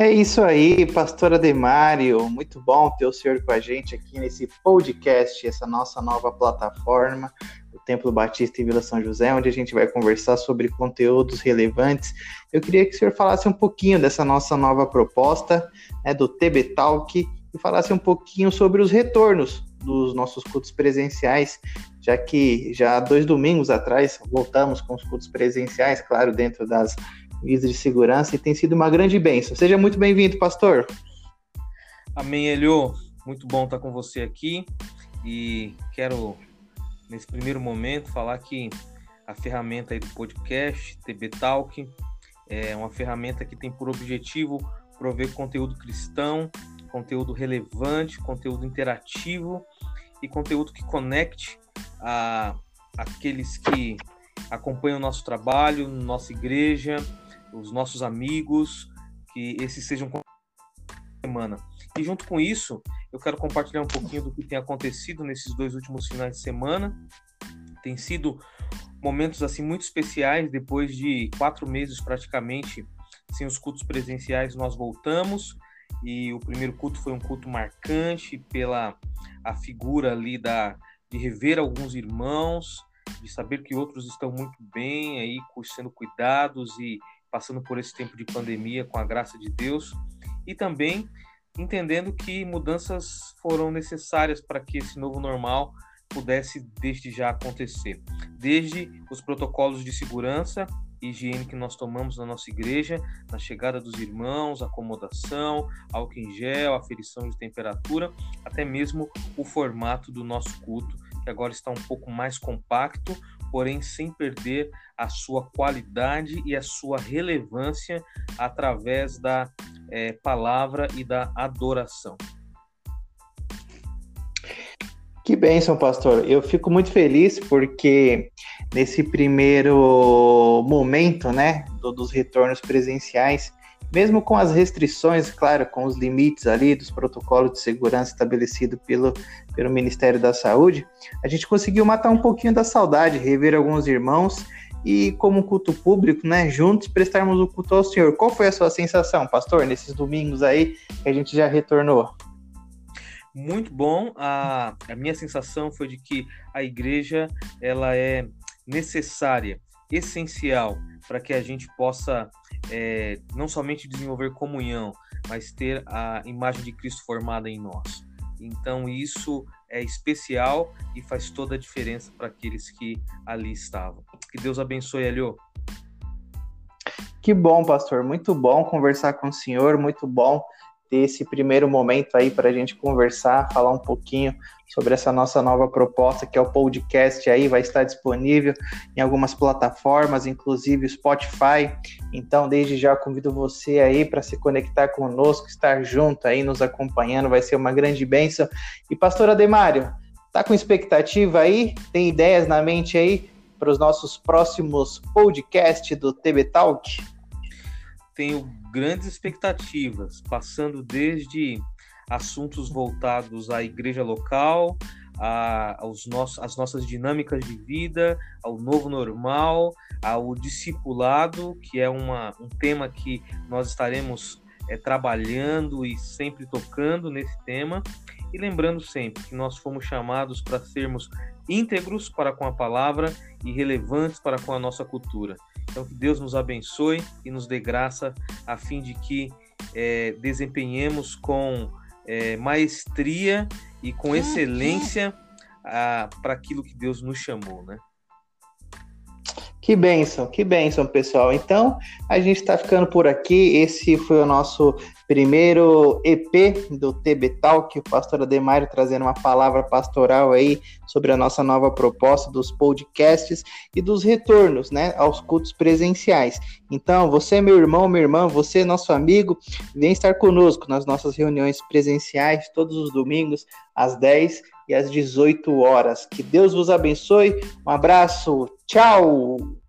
É isso aí, pastora Demário. Muito bom ter o senhor com a gente aqui nesse podcast, essa nossa nova plataforma, o Templo Batista em Vila São José, onde a gente vai conversar sobre conteúdos relevantes. Eu queria que o senhor falasse um pouquinho dessa nossa nova proposta, né, do TB Talk, e falasse um pouquinho sobre os retornos dos nossos cultos presenciais, já que já há dois domingos atrás voltamos com os cultos presenciais, claro, dentro das medidas de segurança, e tem sido uma grande bênção. Seja muito bem-vindo, pastor. Amém, Elio. Muito bom estar com você aqui e quero, nesse primeiro momento, falar que a ferramenta aí do podcast, TB Talk, é uma ferramenta que tem por objetivo prover conteúdo cristão, conteúdo relevante, conteúdo interativo e conteúdo que conecte a aqueles que acompanham o nosso trabalho, nossa igreja, os nossos amigos, que esses sejam semana. E junto com isso, eu quero compartilhar um pouquinho do que tem acontecido nesses dois últimos finais de semana. Tem sido momentos assim muito especiais depois de quatro meses praticamente sem os cultos presenciais. Nós voltamos e o primeiro culto foi um culto marcante pela a figura ali da de rever alguns irmãos, de saber que outros estão muito bem aí sendo cuidados e passando por esse tempo de pandemia com a graça de Deus e também entendendo que mudanças foram necessárias para que esse novo normal pudesse desde já acontecer. Desde os protocolos de segurança e higiene que nós tomamos na nossa igreja, na chegada dos irmãos, acomodação, álcool em gel, aferição de temperatura, até mesmo o formato do nosso culto, que agora está um pouco mais compacto, porém sem perder a sua qualidade e a sua relevância através da é, palavra e da adoração. Que bênção, pastor. Eu fico muito feliz porque nesse primeiro momento, né, do, dos retornos presenciais, mesmo com as restrições, claro, com os limites ali dos protocolos de segurança estabelecido pelo, pelo Ministério da Saúde, a gente conseguiu matar um pouquinho da saudade, rever alguns irmãos e, como culto público, né, juntos prestarmos o culto ao Senhor. Qual foi a sua sensação, pastor, nesses domingos aí que a gente já retornou? Muito bom. A, a minha sensação foi de que a igreja ela é necessária, essencial para que a gente possa é, não somente desenvolver comunhão, mas ter a imagem de Cristo formada em nós. Então isso é especial e faz toda a diferença para aqueles que ali estavam. Que Deus abençoe, Elio. Que bom, pastor. Muito bom conversar com o senhor, muito bom ter esse primeiro momento aí para a gente conversar, falar um pouquinho sobre essa nossa nova proposta, que é o podcast aí, vai estar disponível em algumas plataformas, inclusive Spotify. Então, desde já convido você aí para se conectar conosco, estar junto aí, nos acompanhando, vai ser uma grande bênção. E pastor Ademário, tá com expectativa aí? Tem ideias na mente aí para os nossos próximos podcasts do TB Talk? Tenho grandes expectativas, passando desde assuntos voltados à igreja local, a, aos às nossas dinâmicas de vida, ao novo normal, ao discipulado, que é uma, um tema que nós estaremos é, trabalhando e sempre tocando nesse tema. E lembrando sempre que nós fomos chamados para sermos íntegros para com a palavra e relevantes para com a nossa cultura. Então, que Deus nos abençoe e nos dê graça a fim de que é, desempenhemos com é, maestria e com excelência para aquilo que Deus nos chamou, né? Que bênção, que bênção, pessoal. Então, a gente está ficando por aqui. Esse foi o nosso primeiro EP do TB Talk, o pastor Ademário trazendo uma palavra pastoral aí sobre a nossa nova proposta dos podcasts e dos retornos, né, aos cultos presenciais. Então, você, meu irmão, minha irmã, você, nosso amigo, vem estar conosco nas nossas reuniões presenciais todos os domingos às 10 e às 18 horas. Que Deus vos abençoe. Um abraço. Tchau.